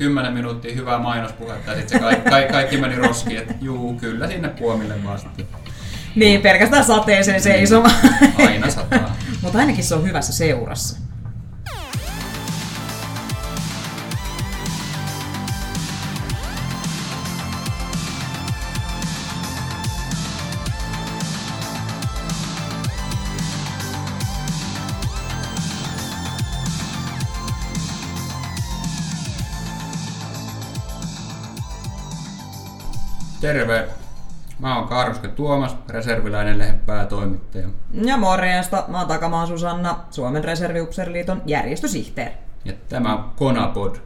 Kymmenen minuuttia hyvää mainospuhetta ja sitten se kaikki, kaikki, kaikki meni roskiin, että juu, kyllä sinne puomille vasta. Niin, pelkästään sateeseen seisomaan. Aina sataa. Mutta ainakin se on hyvässä seurassa. Terve! Mä oon Kaaruske Tuomas, reserviläinen lehden päätoimittaja. Ja morjesta, mä oon Takamaan Susanna, Suomen reserviupseeriliiton järjestösihteeri. Ja tämä on Konapod.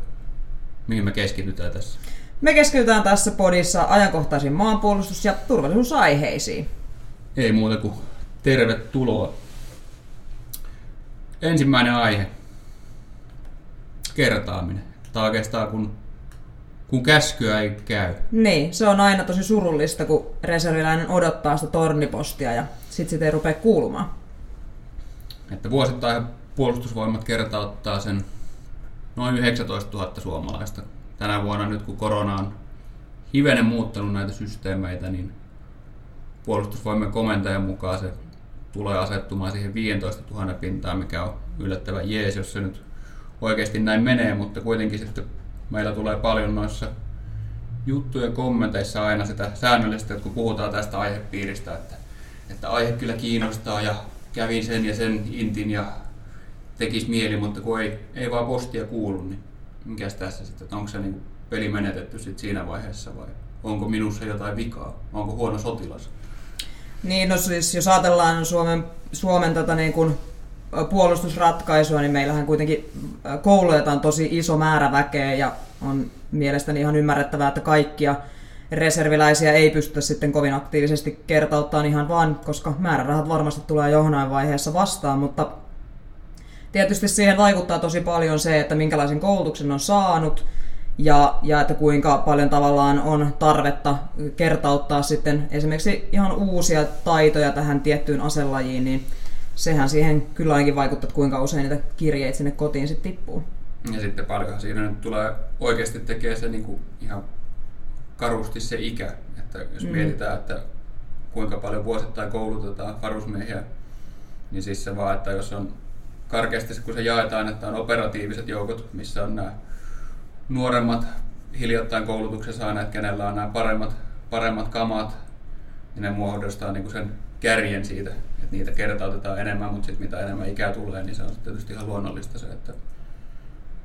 Mihin me keskitytään tässä? Me keskitytään tässä podissa ajankohtaisiin maanpuolustus- ja turvallisuusaiheisiin. Ei muuta kuin tervetuloa. Ensimmäinen aihe. Kertaaminen. Tai oikeastaan kun, kun käskyä ei käy. Niin, se on aina tosi surullista, kun reserviläinen odottaa sitä tornipostia ja sit sitä ei rupea kuulumaan. Että vuosittain puolustusvoimat kertauttaa sen noin 19 000 suomalaista. Tänä vuonna nyt kun korona on hivenen muuttanut näitä systeemeitä, niin puolustusvoimien komentajan mukaan se tulee asettumaan siihen 15 000 pintaan, mikä on yllättävän jees, jos se nyt oikeasti näin menee, mutta kuitenkin sitten meillä tulee paljon noissa juttujen kommenteissa aina sitä säännöllistä, että kun puhutaan tästä aihepiiristä, että, että aihe kyllä kiinnostaa ja kävin sen ja sen intin ja tekisi mieli, mutta kun ei, ei vaan postia kuulu, niin mikäs tässä sitten, että onko se niin peli menetetty sit siinä vaiheessa vai onko minussa jotain vikaa, onko huono sotilas? Niin, no siis jos ajatellaan Suomen, Suomen tätä niin kuin puolustusratkaisua, niin meillähän kuitenkin koulutetaan tosi iso määrä väkeä ja on mielestäni ihan ymmärrettävää, että kaikkia reserviläisiä ei pystytä sitten kovin aktiivisesti kertauttamaan ihan vaan, koska määrärahat varmasti tulee johonain vaiheessa vastaan, mutta tietysti siihen vaikuttaa tosi paljon se, että minkälaisen koulutuksen on saanut ja, ja että kuinka paljon tavallaan on tarvetta kertauttaa sitten esimerkiksi ihan uusia taitoja tähän tiettyyn aselajiin, niin sehän siihen kyllä ainakin vaikuttaa, että kuinka usein niitä kirjeitä sinne kotiin sitten tippuu. Ja sitten paljonhan siinä nyt tulee oikeasti tekee se niin kuin ihan karusti se ikä. Että jos mm. mietitään, että kuinka paljon vuosittain koulutetaan varusmiehiä, niin siis se vaan, että jos on karkeasti, kun se jaetaan, että on operatiiviset joukot, missä on nämä nuoremmat hiljattain koulutuksen saaneet, kenellä on nämä paremmat, paremmat kamat, niin ne muodostaa niin kuin sen kärjen siitä, että niitä kertautetaan enemmän, mutta sitten mitä enemmän ikää tulee, niin se on tietysti ihan luonnollista se, että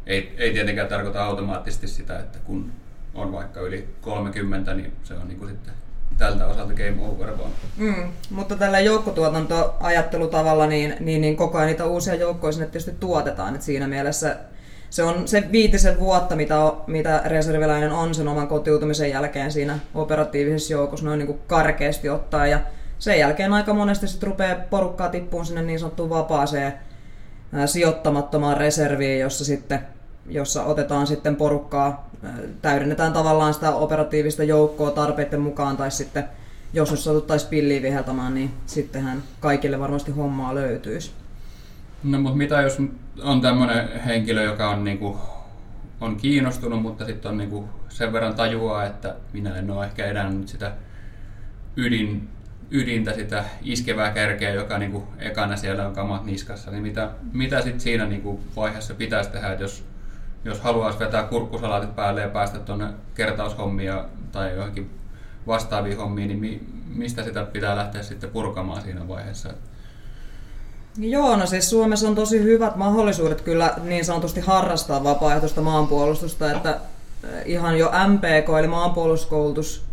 ei, ei tietenkään tarkoita automaattisesti sitä, että kun on vaikka yli 30, niin se on niin kuin sitten tältä osalta game over vaan. Mm, mutta tällä joukkotuotantoajattelutavalla niin, niin, niin koko ajan niitä uusia joukkoja sinne tietysti tuotetaan. Et siinä mielessä se on se viitisen vuotta, mitä, mitä reserviläinen on sen oman kotiutumisen jälkeen siinä operatiivisessa joukossa noin niin kuin karkeasti ottaa. Ja sen jälkeen aika monesti sitten rupeaa porukkaa tippuun sinne niin sanottuun vapaaseen sijoittamattomaan reserviin, jossa sitten jossa otetaan sitten porukkaa, täydennetään tavallaan sitä operatiivista joukkoa tarpeiden mukaan, tai sitten jos nyt satuttaisiin pilliin viheltämään, niin sittenhän kaikille varmasti hommaa löytyisi. No mutta mitä jos on tämmöinen henkilö, joka on, niinku, on kiinnostunut, mutta sitten on niinku sen verran tajua, että minä en ole ehkä edännyt sitä ydin, ydintä, sitä iskevää kärkeä, joka niinku ekana siellä on kamat niskassa, niin mitä, mitä sitten siinä niinku vaiheessa pitäisi tehdä, että jos jos haluaisi vetää kurkkusalaatit päälle ja päästä tuonne kertaushommia tai johonkin vastaaviin hommiin, niin mi, mistä sitä pitää lähteä sitten purkamaan siinä vaiheessa? Joo, no siis Suomessa on tosi hyvät mahdollisuudet kyllä niin sanotusti harrastaa vapaaehtoista maanpuolustusta, että eh, ihan jo MPK eli maanpuolustuskoulutus,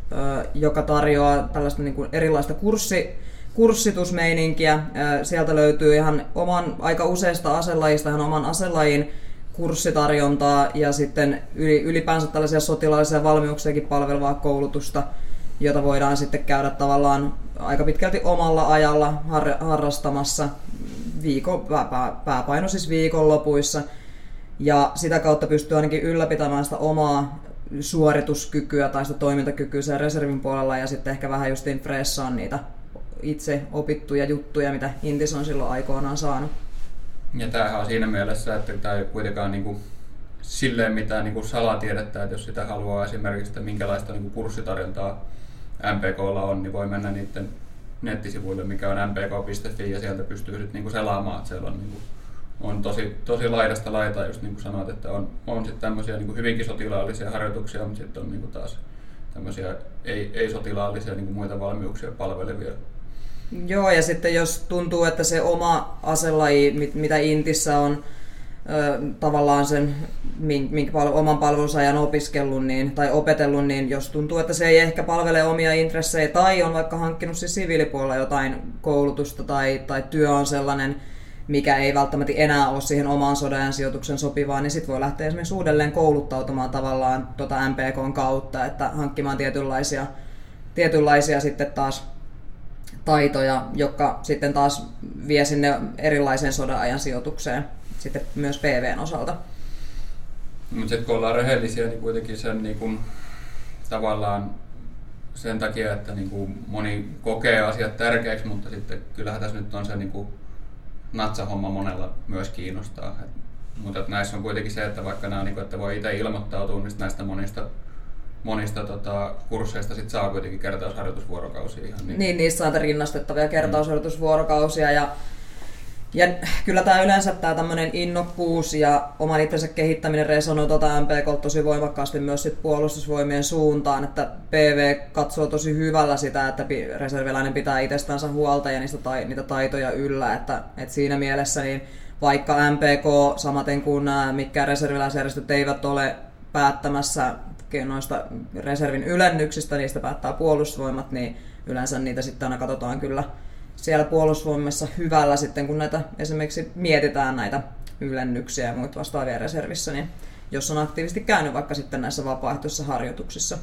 joka tarjoaa tällaista niin kuin erilaista kurssi, kurssitusmeininkiä. Sieltä löytyy ihan oman, aika useista aselajista ihan oman aselajin kurssitarjontaa ja sitten ylipäänsä tällaisia sotilaallisia valmiuksiakin palvelevaa koulutusta, jota voidaan sitten käydä tavallaan aika pitkälti omalla ajalla har- harrastamassa viikon, pää, pääpaino siis viikonlopuissa. Ja sitä kautta pystyy ainakin ylläpitämään sitä omaa suorituskykyä tai sitä toimintakykyä sen reservin puolella ja sitten ehkä vähän justiin fressaan niitä itse opittuja juttuja, mitä Intis on silloin aikoinaan saanut. Ja tämähän on siinä mielessä, että tämä ei kuitenkaan niin kuin silleen mitään niin kuin salatiedettä, että jos sitä haluaa esimerkiksi, että minkälaista niin kuin kurssitarjontaa MPKlla on, niin voi mennä niiden nettisivuille, mikä on mpk.fi ja sieltä pystyy sitten niin kuin selaamaan, että siellä on, niin kuin, on tosi, tosi laidasta laitaa, just niin kuin sanoit, että on, on sitten tämmöisiä niin kuin hyvinkin sotilaallisia harjoituksia, mutta sitten on niin kuin taas tämmöisiä ei, ei-sotilaallisia niin muita valmiuksia palvelevia. Joo, ja sitten jos tuntuu, että se oma aselaji, mitä Intissä on tavallaan sen minkä pal- oman palvelusajan opiskellut niin, tai opetellut, niin jos tuntuu, että se ei ehkä palvele omia intressejä tai on vaikka hankkinut siis siviilipuolella jotain koulutusta tai, tai työ on sellainen, mikä ei välttämättä enää ole siihen omaan sodan sijoituksen sopivaa, niin sitten voi lähteä esimerkiksi uudelleen kouluttautumaan tavallaan tuota MPKn kautta, että hankkimaan tietynlaisia, tietynlaisia sitten taas taitoja, jotka sitten taas vie sinne erilaiseen sodan ajan sijoitukseen sitten myös PVn osalta. Mutta sitten kun ollaan rehellisiä, niin kuitenkin sen niin kun, tavallaan sen takia, että niin kuin moni kokee asiat tärkeäksi, mutta sitten kyllähän tässä nyt on se niin kuin natsahomma monella myös kiinnostaa. Et, mutta näissä on kuitenkin se, että vaikka nämä, niin että voi itse ilmoittautua niin näistä monista monista tota, kursseista sit saa kuitenkin kertausharjoitusvuorokausia. Ihan niin. niin, niissä on rinnastettavia kertausharjoitusvuorokausia ja ja kyllä tämä yleensä tämä tämmöinen innokkuus ja oman itsensä kehittäminen resonoi tuota MPK tosi voimakkaasti myös sit puolustusvoimien suuntaan, että PV katsoo tosi hyvällä sitä, että reserviläinen pitää itsestänsä huolta ja niistä tai, niitä taitoja yllä, että, että siinä mielessä niin vaikka MPK samaten kuin nämä mitkään reserviläisjärjestöt eivät ole päättämässä noista reservin ylennyksistä, niistä päättää puolustusvoimat, niin yleensä niitä sitten aina katsotaan kyllä siellä puolustusvoimissa hyvällä sitten, kun näitä esimerkiksi mietitään näitä ylennyksiä ja muita vastaavia reservissä, niin jos on aktiivisesti käynyt vaikka sitten näissä vapaaehtoisissa harjoituksissa.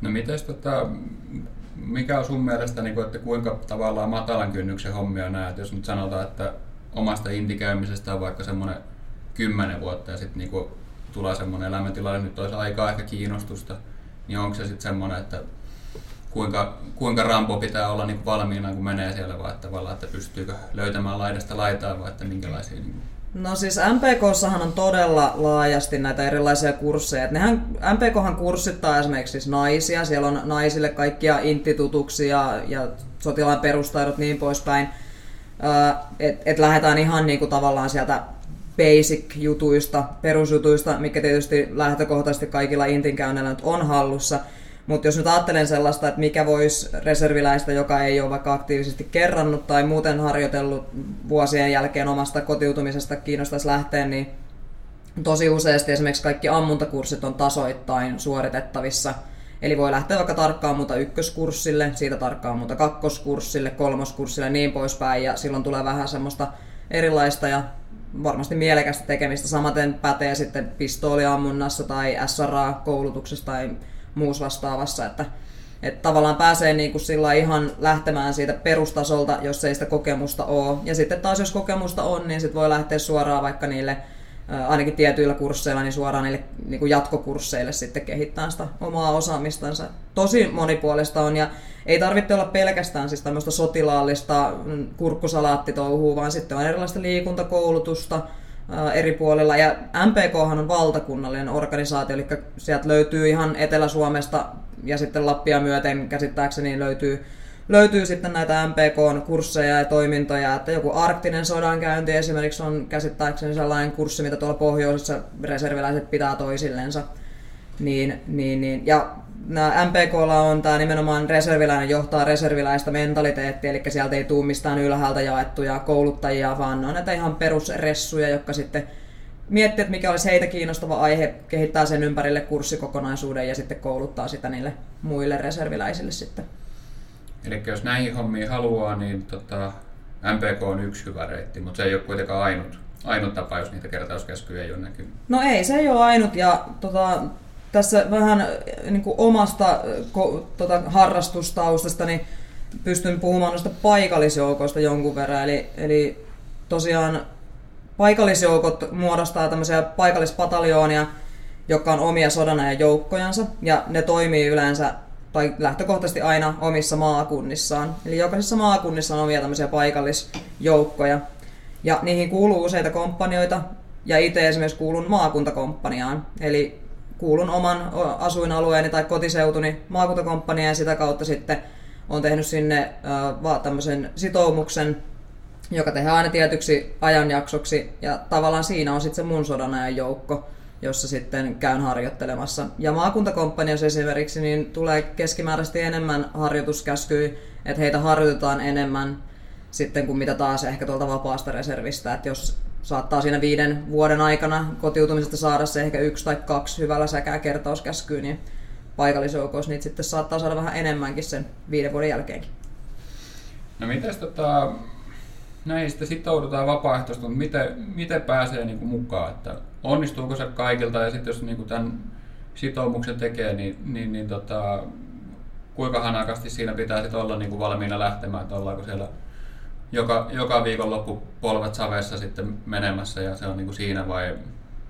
No mites tota, mikä on sun mielestä, niin kuin, että kuinka tavallaan matalan kynnyksen hommia näet, jos nyt sanotaan, että omasta indikäymisestä on vaikka semmoinen kymmenen vuotta ja sitten niin tulee semmoinen elämäntilanne, nyt olisi aikaa ehkä kiinnostusta, niin onko se sitten semmoinen, että kuinka, kuinka rampo pitää olla niin valmiina, kun menee siellä, vai että, että pystyykö löytämään laidasta laitaa, vai että minkälaisia... Niin No siis MPKssahan on todella laajasti näitä erilaisia kursseja. Nehän, MPKhan kurssittaa esimerkiksi siis naisia, siellä on naisille kaikkia institutuksia ja sotilaan perustaidot niin poispäin. Että et lähdetään ihan niinku tavallaan sieltä basic-jutuista, perusjutuista, mikä tietysti lähtökohtaisesti kaikilla intin nyt on hallussa – mutta jos nyt ajattelen sellaista, että mikä voisi reserviläistä, joka ei ole vaikka aktiivisesti kerrannut tai muuten harjoitellut vuosien jälkeen omasta kotiutumisesta kiinnostaisi lähteä, niin tosi useasti esimerkiksi kaikki ammuntakurssit on tasoittain suoritettavissa. Eli voi lähteä vaikka tarkkaan muuta ykköskurssille, siitä tarkkaan muuta kakkoskurssille, kolmoskurssille ja niin poispäin. Ja silloin tulee vähän semmoista erilaista ja varmasti mielekästä tekemistä. Samaten pätee sitten pistooliammunnassa tai SRA-koulutuksessa tai muussa vastaavassa, että, että tavallaan pääsee niin kuin sillä ihan lähtemään siitä perustasolta, jos ei sitä kokemusta ole. Ja sitten taas jos kokemusta on, niin sitten voi lähteä suoraan vaikka niille ainakin tietyillä kursseilla, niin suoraan niille niin kuin jatkokursseille sitten kehittää sitä omaa osaamistansa. Tosi monipuolista on ja ei tarvitse olla pelkästään siis tämmöistä sotilaallista mm, kurkkusalaattitouhua, vaan sitten on erilaista liikuntakoulutusta, eri puolilla. Ja MPK on valtakunnallinen organisaatio, eli sieltä löytyy ihan Etelä-Suomesta ja sitten Lappia myöten käsittääkseni löytyy, löytyy sitten näitä MPK-kursseja ja toimintoja, että joku arktinen sodankäynti esimerkiksi on käsittääkseni sellainen kurssi, mitä tuolla pohjoisessa reserviläiset pitää toisillensa. Niin, niin, niin. Ja MPKlla on tämä nimenomaan reserviläinen johtaa reserviläistä mentaliteettia, eli sieltä ei tule mistään ylhäältä jaettuja kouluttajia, vaan ne on näitä ihan perusressuja, jotka sitten miettii, että mikä olisi heitä kiinnostava aihe, kehittää sen ympärille kurssikokonaisuuden ja sitten kouluttaa sitä niille muille reserviläisille sitten. Eli jos näihin hommiin haluaa, niin tota, MPK on yksi hyvä reitti, mutta se ei ole kuitenkaan ainut, ainut tapa, jos niitä kertauskäskyjä ei ole näkynyt. No ei, se ei ole ainut ja tota, tässä vähän äh, niin kuin omasta ko, tota, harrastustaustasta niin pystyn puhumaan noista paikallisjoukoista jonkun verran. Eli, eli tosiaan paikallisjoukot muodostaa tämmöisiä paikallispataljoonia, jotka on omia sodanajan joukkojansa, ja ne toimii yleensä tai lähtökohtaisesti aina omissa maakunnissaan. Eli jokaisessa maakunnissa on omia tämmöisiä paikallisjoukkoja. Ja niihin kuuluu useita kompanioita, ja itse esimerkiksi kuulun maakuntakomppaniaan, eli kuulun oman asuinalueeni tai kotiseutuni maakuntakomppaniaan ja sitä kautta sitten on tehnyt sinne vaan tämmöisen sitoumuksen, joka tehdään aina tietyksi ajanjaksoksi ja tavallaan siinä on sitten se mun sodanajan joukko, jossa sitten käyn harjoittelemassa. Ja maakuntakomppaniassa esimerkiksi niin tulee keskimääräisesti enemmän harjoituskäskyjä, että heitä harjoitetaan enemmän sitten kuin mitä taas ehkä tuolta vapaasta reservistä, että jos saattaa siinä viiden vuoden aikana kotiutumisesta saada se ehkä yksi tai kaksi hyvällä säkää kertauskäskyä, niin paikallisjoukoissa niitä sitten saattaa saada vähän enemmänkin sen viiden vuoden jälkeenkin. No mitäs tota, näihin sitten sitoudutaan vapaaehtoisesti, mutta miten, miten pääsee niin kuin mukaan? Että onnistuuko se kaikilta ja sitten jos niin kuin tämän sitoumuksen tekee, niin, niin, niin tota, kuinka hanakasti siinä pitää sitten olla niin kuin valmiina lähtemään, että ollaanko siellä joka, joka loppu polvet savessa sitten menemässä ja se on niin kuin siinä vai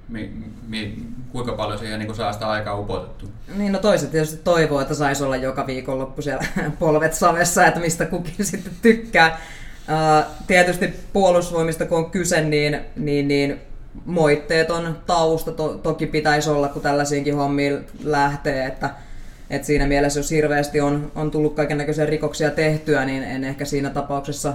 mi, mi, kuinka paljon siihen niin kuin saa sitä aikaa upotettu? Niin no toiset tietysti toivoo, että saisi olla joka viikonloppu siellä polvet savessa, että mistä kukin sitten tykkää. Uh, tietysti puolustusvoimista kun on kyse, niin, niin, niin moitteeton tausta to, toki pitäisi olla, kun tällaisiinkin hommiin lähtee, että et siinä mielessä, jos hirveästi on, on tullut kaiken näköisiä rikoksia tehtyä, niin en ehkä siinä tapauksessa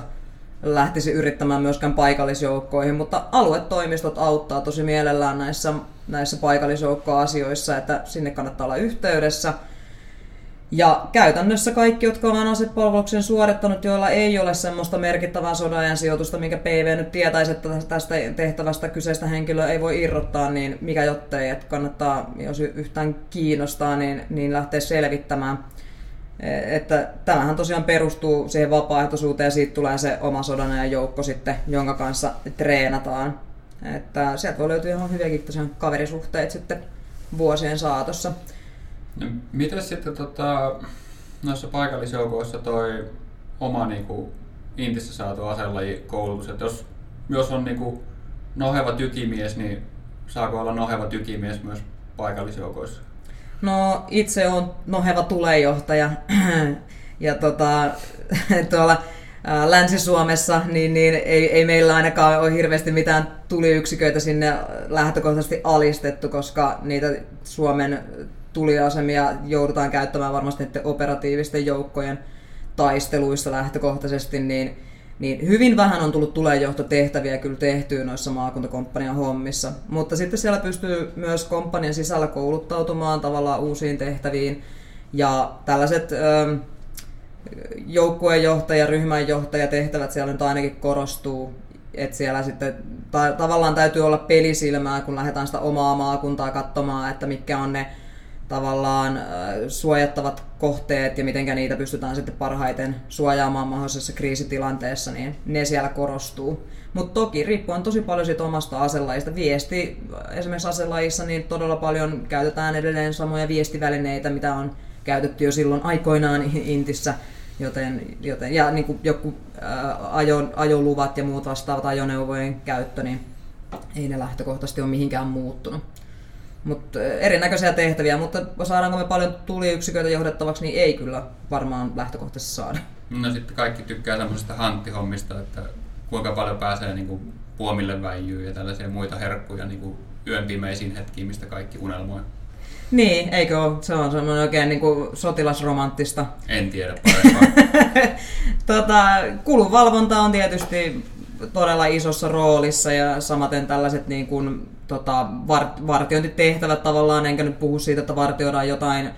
lähtisi yrittämään myöskään paikallisjoukkoihin, mutta aluetoimistot auttaa tosi mielellään näissä, näissä paikallisjoukkoasioissa, että sinne kannattaa olla yhteydessä. Ja käytännössä kaikki, jotka on asepalveluksen suorittanut, joilla ei ole semmoista merkittävää sodan sijoitusta, minkä PV nyt tietäisi, että tästä tehtävästä kyseistä henkilöä ei voi irrottaa, niin mikä jottei, että kannattaa, jos yhtään kiinnostaa, niin, niin lähteä selvittämään. Että tämähän tosiaan perustuu siihen vapaaehtoisuuteen ja siitä tulee se oma ja joukko sitten, jonka kanssa treenataan. Että sieltä voi löytyä ihan hyviäkin tosiaan kaverisuhteet sitten vuosien saatossa. No, miten sitten tota, noissa paikallisjoukoissa toi oma niinku, intissä saatu aselajikoulutus, että jos, jos on niinku, noheva tykimies, niin saako olla noheva tykimies myös paikallisjoukoissa? No itse on noheva tulejohtaja ja tota, tuolla Länsi-Suomessa, niin, niin ei, ei meillä ainakaan ole hirveästi mitään tuliyksiköitä sinne lähtökohtaisesti alistettu, koska niitä Suomen tuliasemia joudutaan käyttämään varmasti operatiivisten joukkojen taisteluissa lähtökohtaisesti, niin niin hyvin vähän on tullut tulejohtotehtäviä kyllä tehtyä noissa maakuntakomppanian hommissa. Mutta sitten siellä pystyy myös komppanian sisällä kouluttautumaan tavallaan uusiin tehtäviin. Ja tällaiset ö, joukkueenjohtaja, ryhmänjohtaja tehtävät siellä nyt ainakin korostuu. Että siellä sitten ta- tavallaan täytyy olla pelisilmää, kun lähdetään sitä omaa maakuntaa katsomaan, että mitkä on ne tavallaan suojattavat kohteet ja miten niitä pystytään sitten parhaiten suojaamaan mahdollisessa kriisitilanteessa, niin ne siellä korostuu. Mutta toki riippuen tosi paljon siitä omasta aselajista. Viesti esimerkiksi aselajissa niin todella paljon käytetään edelleen samoja viestivälineitä, mitä on käytetty jo silloin aikoinaan Intissä. Joten, joten, ja niin joku ää, ajo, ajoluvat ja muut vastaavat ajoneuvojen käyttö, niin ei ne lähtökohtaisesti ole mihinkään muuttunut. Mutta erinäköisiä tehtäviä, mutta saadaanko me paljon tuliyksiköitä johdettavaksi, niin ei kyllä varmaan lähtökohtaisesti saada. No sitten kaikki tykkää semmoisesta hanttihommista, että kuinka paljon pääsee niin kuin puomille väijyyn ja tällaisia muita herkkuja niin kuin yön pimeisiin hetkiin, mistä kaikki unelmoi. Niin, eikö ole? Se on semmoinen oikein niin kuin sotilasromanttista. En tiedä parempaa. tota, kulunvalvonta on tietysti todella isossa roolissa ja samaten tällaiset niin kuin, tota, var- vartiointitehtävät tavallaan, enkä nyt puhu siitä, että vartioidaan jotain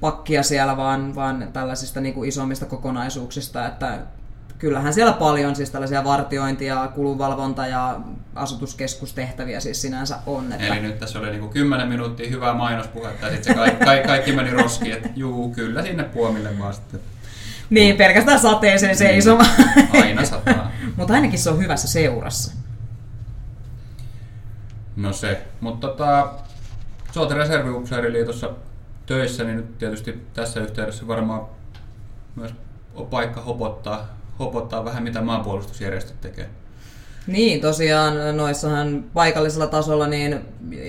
pakkia siellä, vaan, vaan tällaisista niin kuin isommista kokonaisuuksista, että kyllähän siellä paljon siis tällaisia vartiointia, kulunvalvonta ja asutuskeskustehtäviä siis sinänsä on. Että... Eli nyt tässä oli niin 10 minuuttia hyvää mainospuhetta ja sitten se kaikki, kaikki, kaikki meni roskiin, että juu, kyllä sinne puomille vaan sitten. Niin, pelkästään sateeseen seisomaan. Niin, aina sataa. Mutta ainakin se on hyvässä seurassa. No se, mutta tota, sä oot reserviupseeriliitossa töissä, niin nyt tietysti tässä yhteydessä varmaan myös on paikka hopottaa, hopottaa vähän mitä maanpuolustusjärjestöt tekee. Niin, tosiaan noissahan paikallisella tasolla niin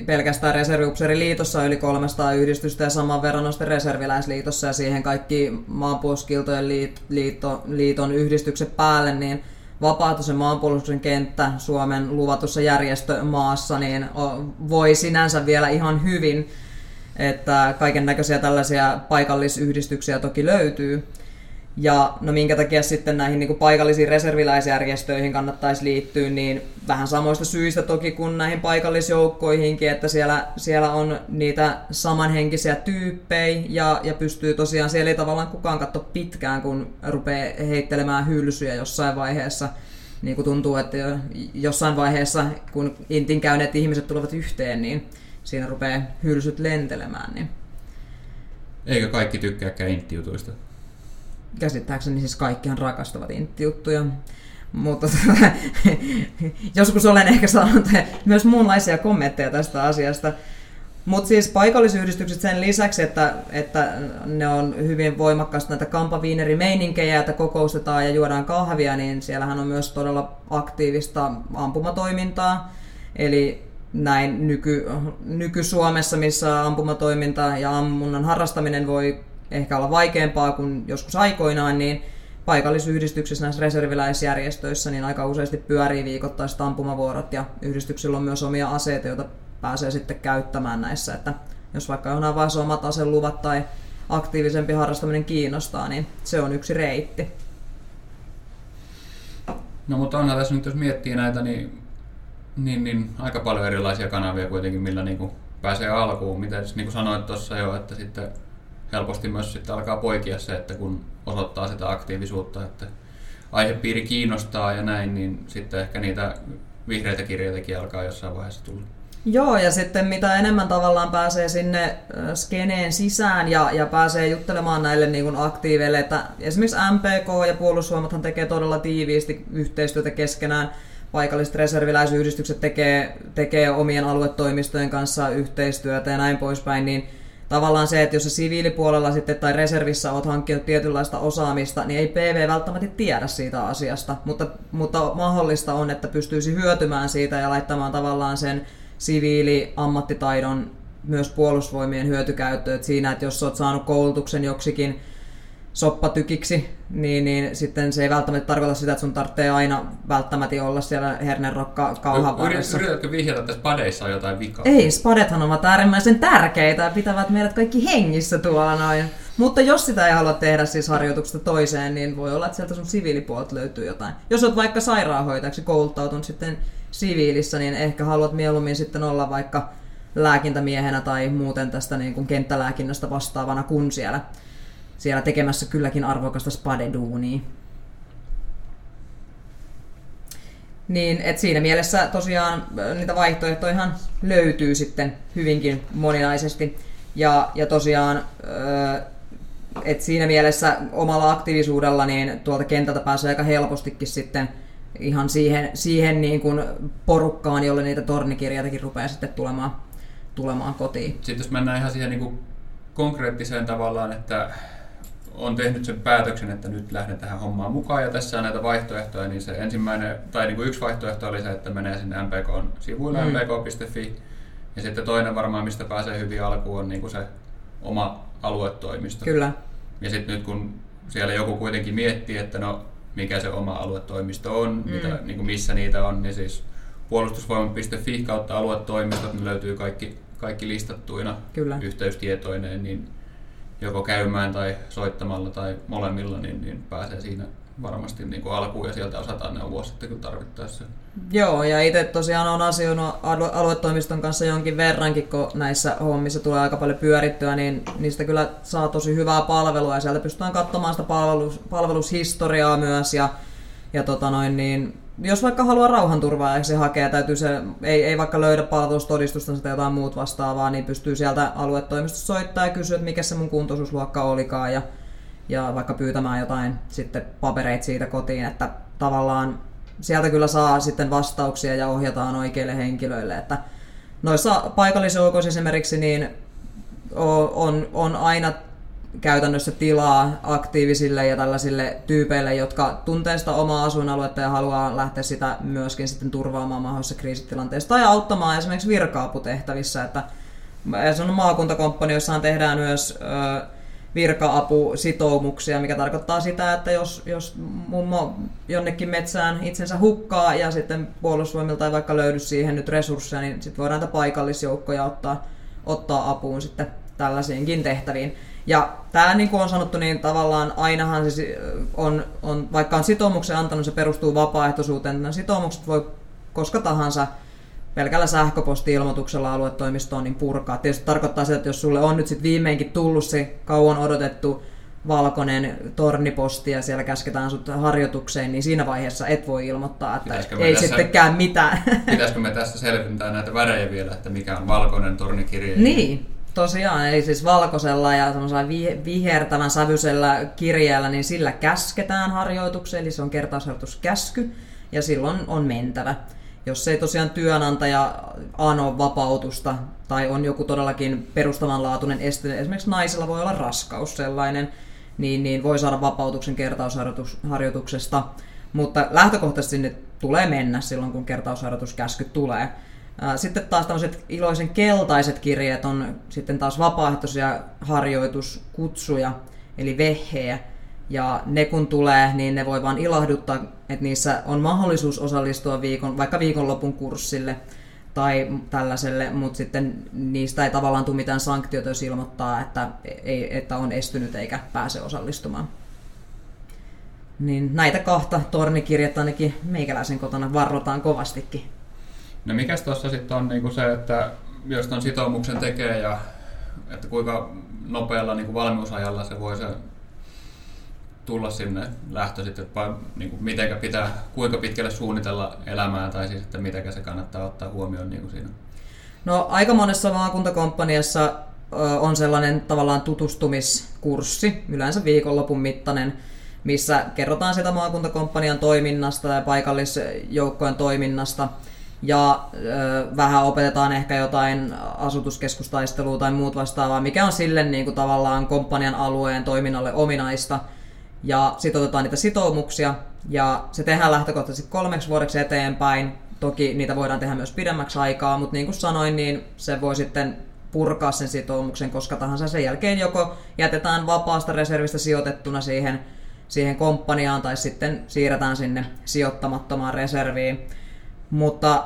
pelkästään reserviupseeriliitossa on yli 300 yhdistystä ja saman verran noista reserviläisliitossa ja siihen kaikki maanpuolustuskiltojen liit, liitto, liiton yhdistykset päälle, niin vapaaehtoisen maanpuolustuksen kenttä Suomen luvatussa järjestömaassa, niin voi sinänsä vielä ihan hyvin, että kaiken näköisiä tällaisia paikallisyhdistyksiä toki löytyy. Ja no minkä takia sitten näihin niin kuin paikallisiin reserviläisjärjestöihin kannattaisi liittyä, niin vähän samoista syistä toki kuin näihin paikallisjoukkoihinkin, että siellä, siellä on niitä samanhenkisiä tyyppejä ja, ja pystyy tosiaan, siellä ei tavallaan kukaan katso pitkään, kun rupeaa heittelemään hylsyjä jossain vaiheessa. Niin kuin tuntuu, että jossain vaiheessa, kun intin käyneet ihmiset tulevat yhteen, niin siinä rupeaa hylsyt lentelemään. Niin. Eikö kaikki tykkääkään inttijutuista? Käsittääkseni siis kaikkihan rakastavat intti-juttuja. Mutta joskus olen ehkä saanut myös muunlaisia kommentteja tästä asiasta. Mutta siis paikallisyhdistykset sen lisäksi, että, että ne on hyvin voimakkaasti näitä kampaviinerimeininkejä, että kokoustetaan ja juodaan kahvia, niin siellähän on myös todella aktiivista ampumatoimintaa. Eli näin nyky, nyky-Suomessa, missä ampumatoiminta ja ammunnan harrastaminen voi ehkä olla vaikeampaa kuin joskus aikoinaan, niin paikallisyhdistyksissä näissä reserviläisjärjestöissä niin aika useasti pyörii viikoittaiset ampumavuorot ja yhdistyksillä on myös omia aseita, joita pääsee sitten käyttämään näissä, että jos vaikka jonain vaiheessa omat aseluvat tai aktiivisempi harrastaminen kiinnostaa, niin se on yksi reitti. No mutta onhan tässä nyt, jos miettii näitä, niin, niin, niin aika paljon erilaisia kanavia kuitenkin, millä niin kuin pääsee alkuun. Mitä niin kuin sanoit tuossa jo, että sitten helposti myös sitten alkaa poikia se, että kun osoittaa sitä aktiivisuutta, että aihepiiri kiinnostaa ja näin, niin sitten ehkä niitä vihreitä kirjoitakin alkaa jossain vaiheessa tulla. Joo, ja sitten mitä enemmän tavallaan pääsee sinne skeneen sisään ja, ja pääsee juttelemaan näille niin kuin aktiiveille, että esimerkiksi MPK ja Puolustusvoimathan tekee todella tiiviisti yhteistyötä keskenään, paikalliset reserviläisyhdistykset tekee, tekee omien aluetoimistojen kanssa yhteistyötä ja näin poispäin, niin tavallaan se, että jos se siviilipuolella sitten tai reservissä olet hankkinut tietynlaista osaamista, niin ei PV välttämättä tiedä siitä asiasta, mutta, mutta mahdollista on, että pystyisi hyötymään siitä ja laittamaan tavallaan sen siviili-ammattitaidon myös puolustusvoimien hyötykäyttöön. Että siinä, että jos olet saanut koulutuksen joksikin soppatykiksi, niin, niin sitten se ei välttämättä tarkoita sitä, että sun tarvitsee aina välttämättä olla siellä hernerokka kauhan varressa. Yritätkö vihjata, että spadeissa on jotain vikaa? Ei, spadethan ovat äärimmäisen tärkeitä ja pitävät meidät kaikki hengissä tuolla noin. Mutta jos sitä ei halua tehdä siis harjoituksesta toiseen, niin voi olla, että sieltä sun siviilipuolelta löytyy jotain. Jos olet vaikka sairaanhoitajaksi kouluttautunut sitten siviilissä, niin ehkä haluat mieluummin sitten olla vaikka lääkintämiehenä tai muuten tästä niin kuin kenttälääkinnästä vastaavana kuin siellä siellä tekemässä kylläkin arvokasta spadeduunia. Niin, et siinä mielessä tosiaan niitä vaihtoehtoja löytyy sitten hyvinkin moninaisesti. Ja, ja tosiaan, et siinä mielessä omalla aktiivisuudella niin tuolta kentältä pääsee aika helpostikin sitten ihan siihen, siihen niin kuin porukkaan, jolle niitä tornikirjatakin rupeaa sitten tulemaan, tulemaan kotiin. Sitten jos mennään ihan siihen niin kuin konkreettiseen tavallaan, että on tehnyt sen päätöksen, että nyt lähden tähän hommaan mukaan ja tässä on näitä vaihtoehtoja, niin se ensimmäinen, tai niin kuin yksi vaihtoehto oli se, että menee sinne MPK sivuille, mm. mpk.fi, ja sitten toinen varmaan, mistä pääsee hyvin alkuun, on niin kuin se oma aluetoimisto. Kyllä. Ja sitten nyt kun siellä joku kuitenkin miettii, että no mikä se oma aluetoimisto on, mm. mitä, niin kuin missä niitä on, niin siis puolustusvoimat.fi kautta aluetoimistot, ne löytyy kaikki, kaikki listattuina Kyllä. yhteystietoineen, niin joko käymään tai soittamalla tai molemmilla, niin, niin pääsee siinä varmasti niin kuin alkuun ja sieltä osataan neuvoa sitten kun tarvittaessa. Joo, ja itse tosiaan on asioinut aluetoimiston kanssa jonkin verrankin, kun näissä hommissa tulee aika paljon pyörittyä, niin niistä kyllä saa tosi hyvää palvelua ja sieltä pystytään katsomaan sitä palvelus, palvelushistoriaa myös ja, ja tota noin, niin jos vaikka haluaa rauhanturvaa ja se hakee, täytyy se, ei, ei vaikka löydä palvelustodistusta tai jotain muut vastaavaa, niin pystyy sieltä aluetoimistosta soittaa ja kysyä, että mikä se mun kuntoisuusluokka olikaan ja, ja vaikka pyytämään jotain sitten papereita siitä kotiin, että tavallaan sieltä kyllä saa sitten vastauksia ja ohjataan oikeille henkilöille, että noissa paikallisjoukoissa esimerkiksi niin on, on aina käytännössä tilaa aktiivisille ja tällaisille tyypeille, jotka tuntee sitä omaa asuinaluetta ja haluaa lähteä sitä myöskin sitten turvaamaan mahdollisessa kriisitilanteessa tai auttamaan esimerkiksi virka-aputehtävissä, että se on maakuntakomppani, jossa tehdään myös virka-apusitoumuksia, mikä tarkoittaa sitä, että jos, jos mummo jonnekin metsään itsensä hukkaa ja sitten puolustusvoimilta ei vaikka löydy siihen nyt resursseja, niin sitten voidaan näitä paikallisjoukkoja ottaa, ottaa apuun sitten tällaisiinkin tehtäviin. Ja tämä niin kuin on sanottu, niin tavallaan ainahan se on, on, vaikka on sitoumuksen antanut, se perustuu vapaaehtoisuuteen. Nämä sitoumukset voi koska tahansa pelkällä sähköposti-ilmoituksella aluetoimistoon niin purkaa. Tietysti tarkoittaa sitä, että jos sulle on nyt sit viimeinkin tullut se kauan odotettu valkoinen torniposti ja siellä käsketään sut harjoitukseen, niin siinä vaiheessa et voi ilmoittaa, että ei tässä, sittenkään mitään. Pitäisikö me tässä selventää näitä värejä vielä, että mikä on valkoinen tornikirje? Niin, tosiaan, eli siis valkoisella ja vihertävän sävyisellä kirjeellä, niin sillä käsketään harjoitukseen, eli se on kertausharjoituskäsky, ja silloin on mentävä jos ei tosiaan työnantaja ano vapautusta tai on joku todellakin perustavanlaatuinen este, esimerkiksi naisilla voi olla raskaus sellainen, niin, niin voi saada vapautuksen kertausharjoituksesta. Mutta lähtökohtaisesti sinne tulee mennä silloin, kun kertausharjoituskäsky tulee. Sitten taas tämmöiset iloisen keltaiset kirjeet on sitten taas vapaaehtoisia harjoituskutsuja, eli vehheä. Ja ne kun tulee, niin ne voi vaan ilahduttaa, että niissä on mahdollisuus osallistua viikon, vaikka viikonlopun kurssille tai tällaiselle, mutta sitten niistä ei tavallaan tule mitään sanktioita, jos ilmoittaa, että, ei, että on estynyt eikä pääse osallistumaan. Niin näitä kahta tornikirjettä ainakin meikäläisen kotona varrotaan kovastikin. No mikäs tuossa sitten on niinku se, että jos ton sitoumuksen tekee ja että kuinka nopealla niinku valmiusajalla se voi se tulla sinne lähtö sitten, vai niin kuin mitenkä pitää, kuinka pitkälle suunnitella elämää tai siis että mitenkä se kannattaa ottaa huomioon niin kuin siinä? No aika monessa maakuntakomppaniassa on sellainen tavallaan tutustumiskurssi, yleensä viikonlopun mittainen, missä kerrotaan sitä maakuntakomppanian toiminnasta ja paikallisjoukkojen toiminnasta ja ö, vähän opetetaan ehkä jotain asutuskeskustaistelua tai muut vastaavaa, mikä on sille niin kuin tavallaan komppanian alueen toiminnalle ominaista – ja sitten otetaan niitä sitoumuksia ja se tehdään lähtökohtaisesti kolmeksi vuodeksi eteenpäin. Toki niitä voidaan tehdä myös pidemmäksi aikaa, mutta niin kuin sanoin, niin se voi sitten purkaa sen sitoumuksen koska tahansa. Sen jälkeen joko jätetään vapaasta reservistä sijoitettuna siihen, siihen komppaniaan tai sitten siirretään sinne sijoittamattomaan reserviin. Mutta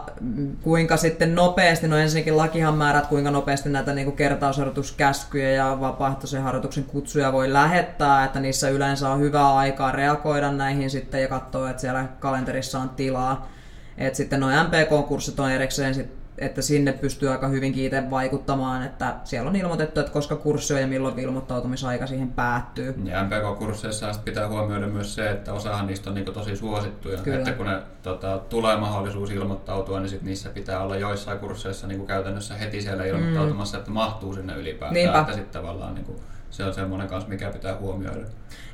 kuinka sitten nopeasti, no ensinnäkin lakihan määrät, kuinka nopeasti näitä niin kertausharjoituskäskyjä ja vapaaehtoisen harjoituksen kutsuja voi lähettää, että niissä yleensä on hyvää aikaa reagoida näihin sitten ja katsoa, että siellä kalenterissa on tilaa. Et sitten nuo MPK-kurssit on erikseen sit että sinne pystyy aika hyvinkin itse vaikuttamaan, että siellä on ilmoitettu, että koska kurssi on ja milloin ilmoittautumisaika siihen päättyy. Ja MPK-kursseissa pitää huomioida myös se, että osahan niistä on niin tosi suosittuja, Kyllä. että kun ne tota, tulee mahdollisuus ilmoittautua, niin sit niissä pitää olla joissain kursseissa niin käytännössä heti siellä ilmoittautumassa, mm. että mahtuu sinne ylipäätään, Niinpä. että sitten tavallaan niin kuin, se on semmoinen kanssa, mikä pitää huomioida.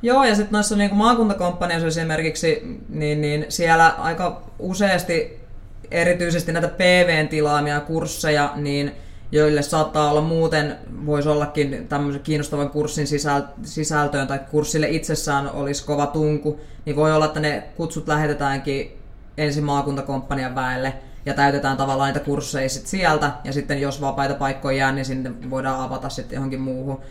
Joo, ja sitten noissa niin maakuntakomppaniassa esimerkiksi, niin, niin siellä aika useasti erityisesti näitä PVn tilaamia kursseja, niin joille saattaa olla muuten, voisi ollakin tämmöisen kiinnostavan kurssin sisältöön tai kurssille itsessään olisi kova tunku, niin voi olla, että ne kutsut lähetetäänkin ensin maakuntakomppanian väelle ja täytetään tavallaan niitä kursseja sit sieltä ja sitten jos vapaita paikkoja jää, niin sinne voidaan avata sitten johonkin muuhun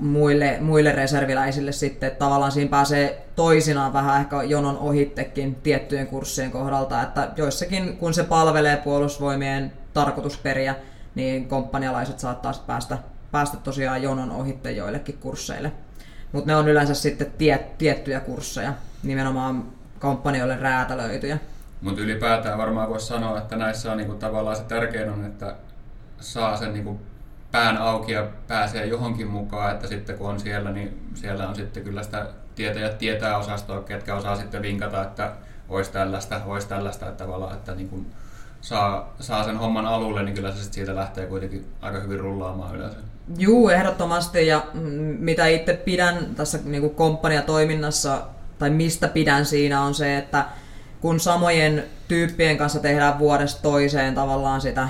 muille, muille reserviläisille sitten, että tavallaan siinä pääsee toisinaan vähän ehkä jonon ohittekin tiettyjen kurssien kohdalta, että joissakin kun se palvelee puolustusvoimien tarkoitusperiä, niin komppanialaiset saattaa päästä, päästä tosiaan jonon ohitte joillekin kursseille. Mutta ne on yleensä sitten tie, tiettyjä kursseja, nimenomaan komppanioille räätälöityjä. Mutta ylipäätään varmaan voisi sanoa, että näissä on niinku tavallaan se tärkein on, että saa sen niinku pään auki ja pääsee johonkin mukaan, että sitten kun on siellä, niin siellä on sitten kyllä sitä tietäjät tietää osastoa, ketkä osaa sitten vinkata, että olisi tällaista, olisi tällaista, että tavallaan, että niin kuin saa, saa sen homman alulle, niin kyllä se sitten siitä lähtee kuitenkin aika hyvin rullaamaan yleensä. Juu, ehdottomasti. Ja mitä itse pidän tässä niin kuin komppaniatoiminnassa, tai mistä pidän siinä, on se, että kun samojen tyyppien kanssa tehdään vuodesta toiseen tavallaan sitä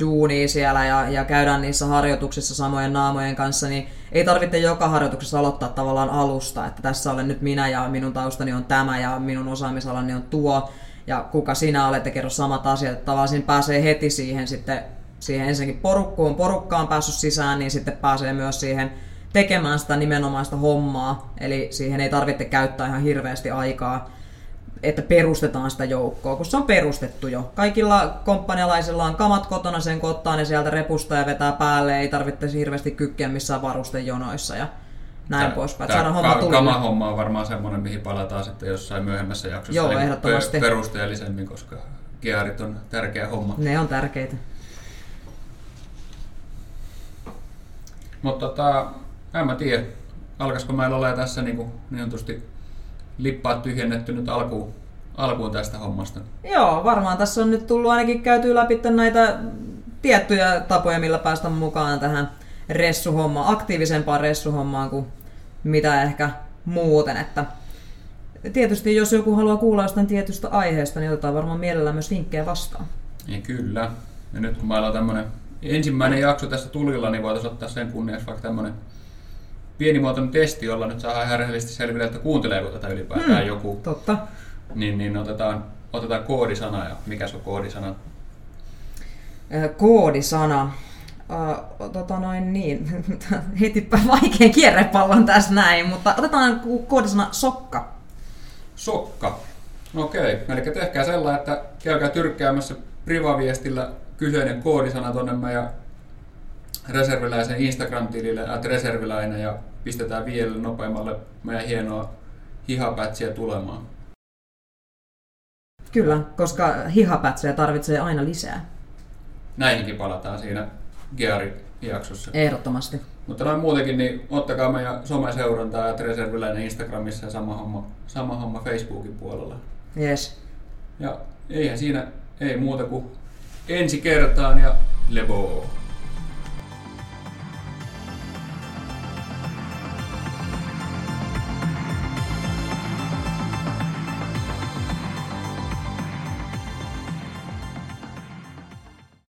duunia siellä ja, ja käydään niissä harjoituksissa samojen naamojen kanssa, niin ei tarvitse joka harjoituksessa aloittaa tavallaan alusta, että tässä olen nyt minä ja minun taustani on tämä ja minun osaamisalani on tuo. Ja kuka sinä olet ja kerro samat asiat. Että tavallaan siinä pääsee heti siihen sitten siihen ensinnäkin porukkuun, porukkaan päässyt sisään, niin sitten pääsee myös siihen tekemään sitä nimenomaista hommaa, eli siihen ei tarvitse käyttää ihan hirveästi aikaa, että perustetaan sitä joukkoa, kun se on perustettu jo. Kaikilla komppanialaisilla on kamat kotona, sen ottaa ne sieltä repusta ja vetää päälle, ei tarvitse hirveästi kykkeä missään varustejonoissa ja näin Tää- poispäin. Saadaan homma ka- tulille. Kama-homma on varmaan semmoinen, mihin palataan sitten jossain myöhemmässä jaksossa. Joo, niin ehdottomasti. pe- perusteellisemmin, koska gearit on tärkeä homma. Ne on tärkeitä. Mutta tota, en mä tiedä, alkaisiko meillä olla tässä niin, kuin, niin sanotusti lippaat tyhjennetty nyt alkuun, alkuun tästä hommasta. Joo, varmaan tässä on nyt tullut ainakin käyty läpi näitä tiettyjä tapoja, millä päästä mukaan tähän ressuhommaan, aktiivisempaan ressuhommaan kuin mitä ehkä muuten. Että tietysti jos joku haluaa kuulla jostain tietystä aiheesta, niin otetaan varmaan mielellään myös vinkkejä vastaan. Ja kyllä. Ja nyt kun meillä on tämmöinen ensimmäinen jakso tässä tulilla, niin voitaisiin ottaa sen kunniaksi vaikka tämmöinen pienimuotoinen testi, jolla nyt saadaan ihan rehellisesti selville, että kuunteleeko tätä ylipäätään joku. Totta. Niin, niin otetaan, otetaan koodisana ja mikä se on koodisana? Ö, Koodisana. Uh, tota noin niin, heittipä vaikean kierrepallon tässä näin, mutta otetaan koodisana sokka. Sokka. Okei, eli tehkää sellainen, että käykää tyrkkäämässä privaviestillä kyseinen koodisana tonne meidän reserviläisen Instagram-tilille, at reserviläinen, ja pistetään vielä nopeammalle meidän hienoa hihapätsiä tulemaan. Kyllä, koska hihapätsejä tarvitsee aina lisää. Näihinkin palataan siinä Geari-jaksossa. Ehdottomasti. Mutta noin muutenkin, niin ottakaa meidän someseurantaa, että reserviläinen Instagramissa ja sama homma, sama homma Facebookin puolella. Yes. Ja eihän siinä ei muuta kuin ensi kertaan ja levo.